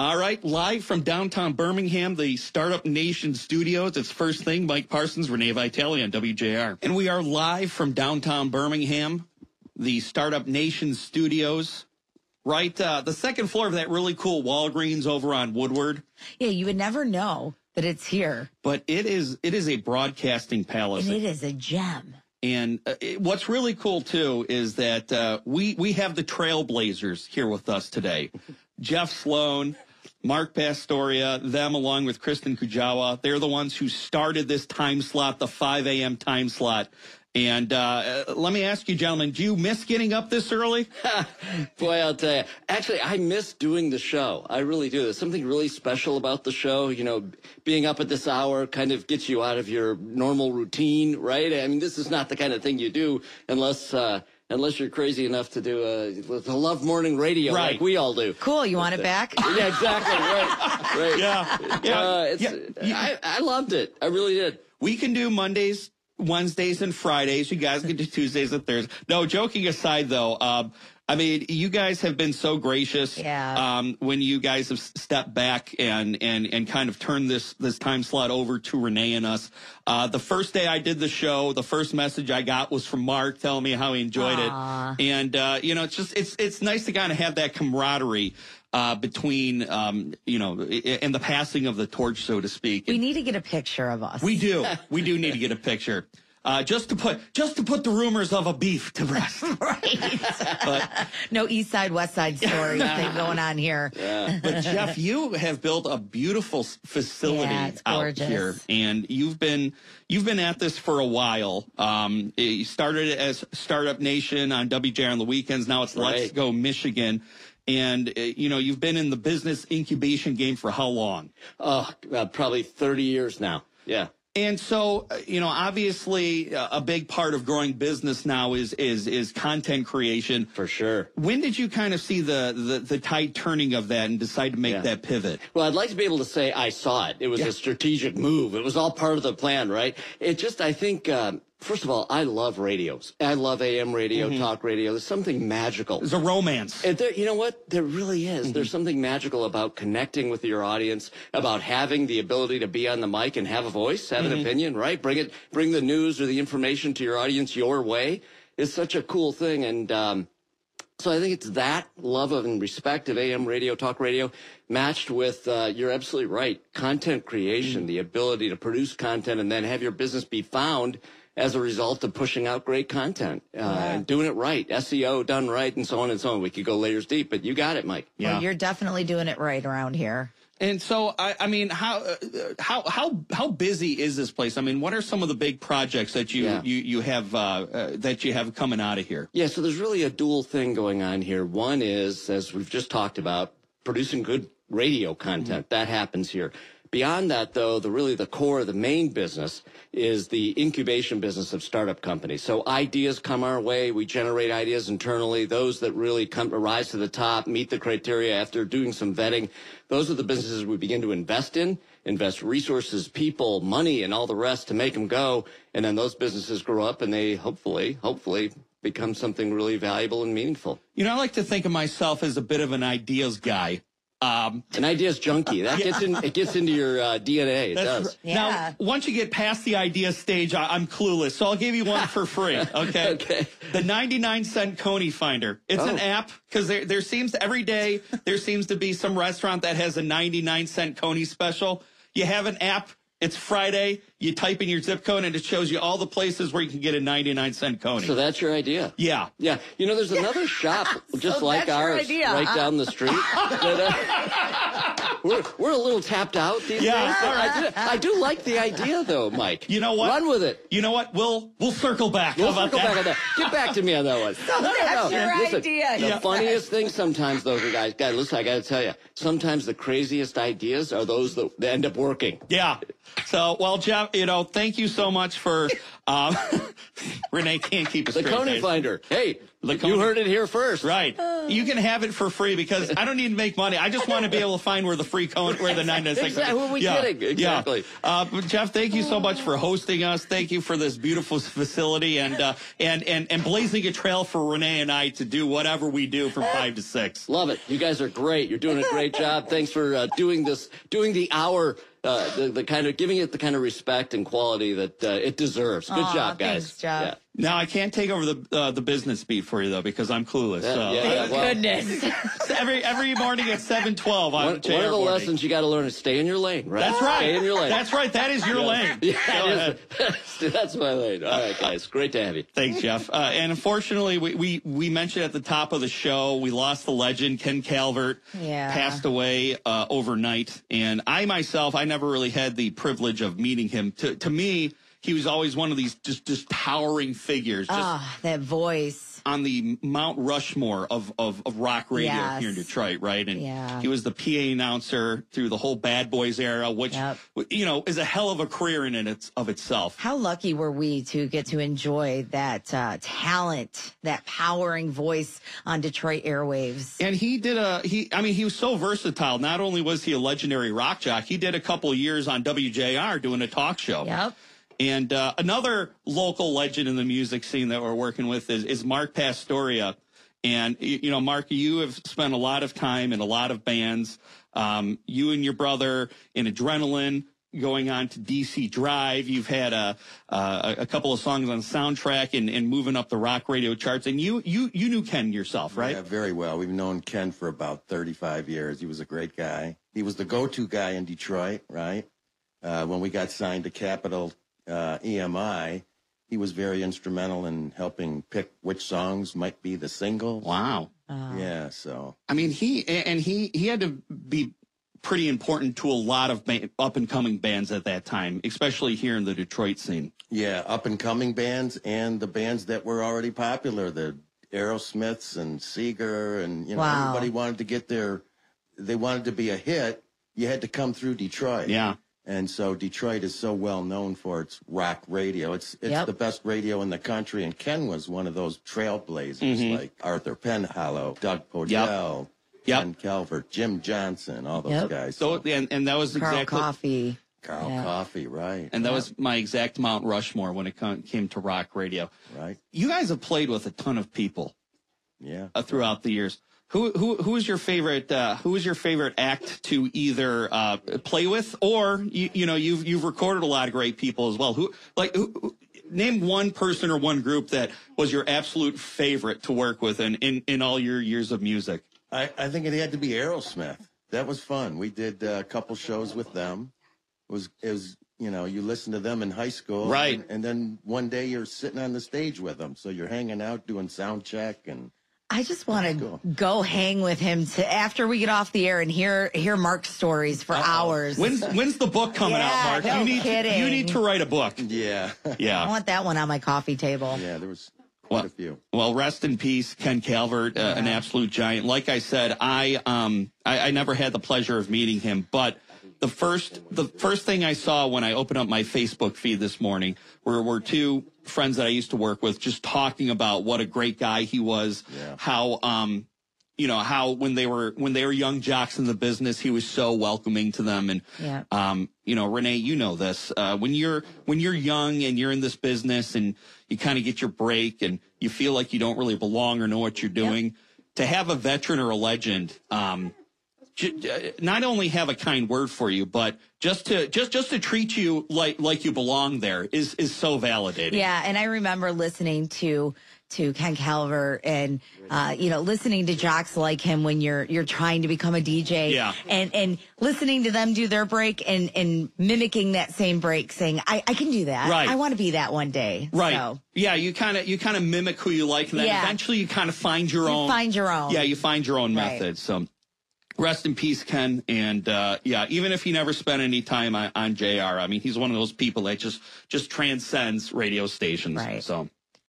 All right, live from downtown Birmingham, the Startup Nation studios. It's first thing, Mike Parsons, Renee Vitale on WJR. And we are live from downtown Birmingham, the Startup Nation studios. Right, uh, the second floor of that really cool Walgreens over on Woodward. Yeah, you would never know that it's here. But it is it is a broadcasting palace. And it is a gem. And uh, it, what's really cool too is that uh, we we have the trailblazers here with us today. Jeff Sloan, Mark Pastoria, them along with Kristen Kujawa. They're the ones who started this time slot, the 5 a.m. time slot. And uh, let me ask you, gentlemen, do you miss getting up this early? Boy, I'll tell you. Actually, I miss doing the show. I really do. There's something really special about the show. You know, being up at this hour kind of gets you out of your normal routine, right? I mean, this is not the kind of thing you do unless. Uh, unless you're crazy enough to do a, a love morning radio Right. like we all do. Cool. You want it back? Yeah, exactly. Right. Right. Yeah, yeah, Uh, it's, yeah, I, I loved it. I really did. we can do Mondays, Wednesdays, and Fridays. You guys can do Tuesdays and Thursdays. No, joking aside, though, um, I mean, you guys have been so gracious. Yeah. Um, when you guys have stepped back and and and kind of turned this this time slot over to Renee and us. Uh, the first day I did the show, the first message I got was from Mark telling me how he enjoyed Aw. it, and uh, you know, it's just it's it's nice to kind of have that camaraderie. Uh, between, um, you know, i- and the passing of the torch, so to speak. We need to get a picture of us. We do. We do need to get a picture. Uh, just to put just to put the rumors of a beef to rest. right. But no East Side, West Side story thing going on here. but Jeff, you have built a beautiful facility Yeah, out here, and you've been you've been at this for a while. Um, you started it as Startup Nation on WJR on the weekends. Now it's Let's Go Michigan. And uh, you know you've been in the business incubation game for how long? Oh, uh, probably 30 years now. Yeah. And so, uh, you know, obviously, a big part of growing business now is is is content creation. For sure. When did you kind of see the the, the tide turning of that and decide to make Yeah. that pivot? Well, I'd like to be able to say I saw it. It was a strategic move. It was all part of the plan, right? It just, I think, um, first of all, I love radios. I love AM radio, talk radio. There's something magical. There's a romance. And there, you know what? There really is. There's something magical about connecting with your audience, about having the ability to be on the mic and have a voice, have an opinion, right? Bring it, bring the news or the information to your audience your way. It's such a cool thing. And, um, so I think it's that love of and respect of AM radio, talk radio, matched with, uh, you're absolutely right, content creation, the ability to produce content and then have your business be found as a result of pushing out great content uh, and doing it right, SEO done right, and so on and so on. We could go layers deep, but you got it, Mike. Yeah. Well, you're definitely doing it right around here. And so, I, I mean, how uh, how how how busy is this place? I mean, what are some of the big projects that you Yeah. you you have uh, uh, that you have coming out of here? Yeah, so there's really a dual thing going on here. One is, as we've just talked about, producing good radio content. That happens here. Beyond that, though, the really the core, of the main business is the incubation business of startup companies. So ideas come our way. We generate ideas internally. Those that really come rise to the top, meet the criteria after doing some vetting. Those are the businesses we begin to invest in, invest resources, people, money, and all the rest to make them go. And then those businesses grow up and they hopefully, hopefully become something really valuable and meaningful. You know, I like to think of myself as a bit of an ideas guy. Um, An ideas junkie. That gets in. It gets into your uh, DNA. It That's does. r- Yeah. Now, once you get past the idea stage, I, I'm clueless. So I'll give you one for free. Okay. Okay. The 99 cent Coney Finder. It's an Oh. app because there there seems every day there seems to be some restaurant that has a 99 cent Coney special. You have an app. It's Friday. You type in your zip code and it shows you all the places where you can get a 99 cent Coney. So that's your idea. yeah. Yeah, you know, there's another shop just So like ours, idea, right huh? down the street. that, uh, we're we're a little tapped out these Yeah, days. all right. I, do, I do like the idea, though, Mike. You know what? Run with it. You know what? We'll we'll circle back. We'll about circle that? back on that. Get back to me on that one. no, no, that's no. your listen, idea. The Yeah. funniest thing sometimes, though, guys, guys, listen, I got to tell you, sometimes the craziest ideas are those that, that end up working. Yeah. So, well, Jeff, you know, thank you so much for. Um, Renee can't keep a The straight Coney face. Finder. Hey, The you heard it here first. Right. You can have it for free because I don't need to make money. I just want to be able to find where the free cone, where the nine Exactly. Who are we kidding? Exactly. Yeah. Uh, but Jeff, thank you so much for hosting us. Thank you for this beautiful facility and uh, and and and blazing a trail for Renee and I to do whatever we do from five to six. Love it. You guys are great. You're doing a great job. Thanks for uh, doing this, doing the hour, uh, the, the kind of giving it the kind of respect and quality that uh, it deserves. Good Aw, job, guys. thanks, Jeff. Yeah. Now I can't take over the uh, the business beat for you though because I'm clueless. Yeah, so. yeah. Thank well- goodness. every every morning at seven twelve on One, one of the Morning. lessons you got to learn is stay in your lane, right? That's right. Stay in your lane. That's right. That is your lane. Yeah, Go ahead. That's my lane. All right, guys. Great to have you. Thanks, Jeff. Uh, and unfortunately, we, we, we mentioned at the top of the show, we lost the legend, Ken Calvert, Yeah. passed away uh, overnight. And I myself, I never really had the privilege of meeting him. To, to me, he was always one of these just, just towering figures, just Ah, that voice. on the Mount Rushmore of, of, of rock radio Yes. here in Detroit, right? And Yeah. he was the PA announcer through the whole Bad Boys era, which, Yep. you know, is a hell of a career in it of itself. How lucky were we to get to enjoy that uh, talent, that powering voice on Detroit airwaves? And he did a he. I mean, he was so versatile. Not only was he a legendary rock jock, he did a couple of years on WJR doing a talk show. Yep. And uh, another local legend in the music scene that we're working with is, is Mark Pastoria. And you know, Mark, you have spent a lot of time in a lot of bands. Um, you and your brother in Adrenaline, going on to DC Drive. You've had a a couple of songs on soundtrack and, and moving up the rock radio charts. And you you you knew Ken yourself, right? Yeah, very well. We've known Ken for about 35 years. He was a great guy. He was the go-to guy in Detroit, right? Uh, when we got signed to Capitol uh, EMI, he was very instrumental in helping pick which songs might be the singles. Wow. Yeah, so I mean, he and he he had to be pretty important to a lot of up and coming bands at that time, especially here in the Detroit scene. yeah, up and coming bands and the bands that were already popular, the Aerosmiths and Seger, and you know Wow. everybody wanted to get their, they wanted to be a hit. You had to come through Detroit. Yeah. And so Detroit is so well known for its rock radio. It's it's Yep. the best radio in the country. And Ken was one of those trailblazers like Arthur Penhallow, Doug Podell, Yep. Ken Calvert, Jim Johnson, all those Yep. guys. So and, and that was Carl exactly Coffey. Carl Yeah. Coffey, right? and that was my exact Mount Rushmore when it come, came to rock radio. right. You guys have played with a ton of people Yeah. uh, throughout the years. Who who who is your favorite? Uh, who is your favorite act to either uh, play with, or you, you know you've you've recorded a lot of great people as well. Who like who, name one person or one group that was your absolute favorite to work with in in, in all your years of music. I, I think it had to be Aerosmith. That was fun. We did uh, a couple shows with them. It was it was you know you listen to them in high school, Right. And, and then one day you're sitting on the stage with them, so you're hanging out doing sound check and I just want to Cool. go hang with him to after we get off the air and hear hear Mark's stories for hours. When's when's the book coming Yeah, out, Mark? no you need to, you need to write a book. yeah, yeah. I want that one on my coffee table. yeah. There was quite Well- a few. Well, rest in peace, Ken Calvert, uh, an absolute giant. Like I said, I um I, I never had the pleasure of meeting him, but the first the first thing I saw when I opened up my Facebook feed this morning were were two friends that I used to work with just talking about what a great guy he was, Yeah. how um you know how when they were when they were young jocks in the business he was so welcoming to them and Yeah. um you know renee you know this uh when you're when you're young and you're in this business and you kind of get your break and you feel like you don't really belong or know what you're doing to have a veteran or a legend um ju- not only have a kind word for you but just to just just to treat you like like you belong there is is so validating Yeah, and I remember listening to to Ken Calvert and uh, you know listening to jocks like him when you're you're trying to become a DJ. Yeah. and and listening to them do their break and and mimicking that same break, saying I I can do that. Right. I want to be that one day. Right. So, Yeah, you kind of you kind of mimic who you like, and then Yeah. eventually you kind of find your You own. find your own. Yeah, you find your own Right. method. So, rest in peace, Ken. And uh, yeah, even if he never spent any time on, on JR, I mean, he's one of those people that just just transcends radio stations. Right. So.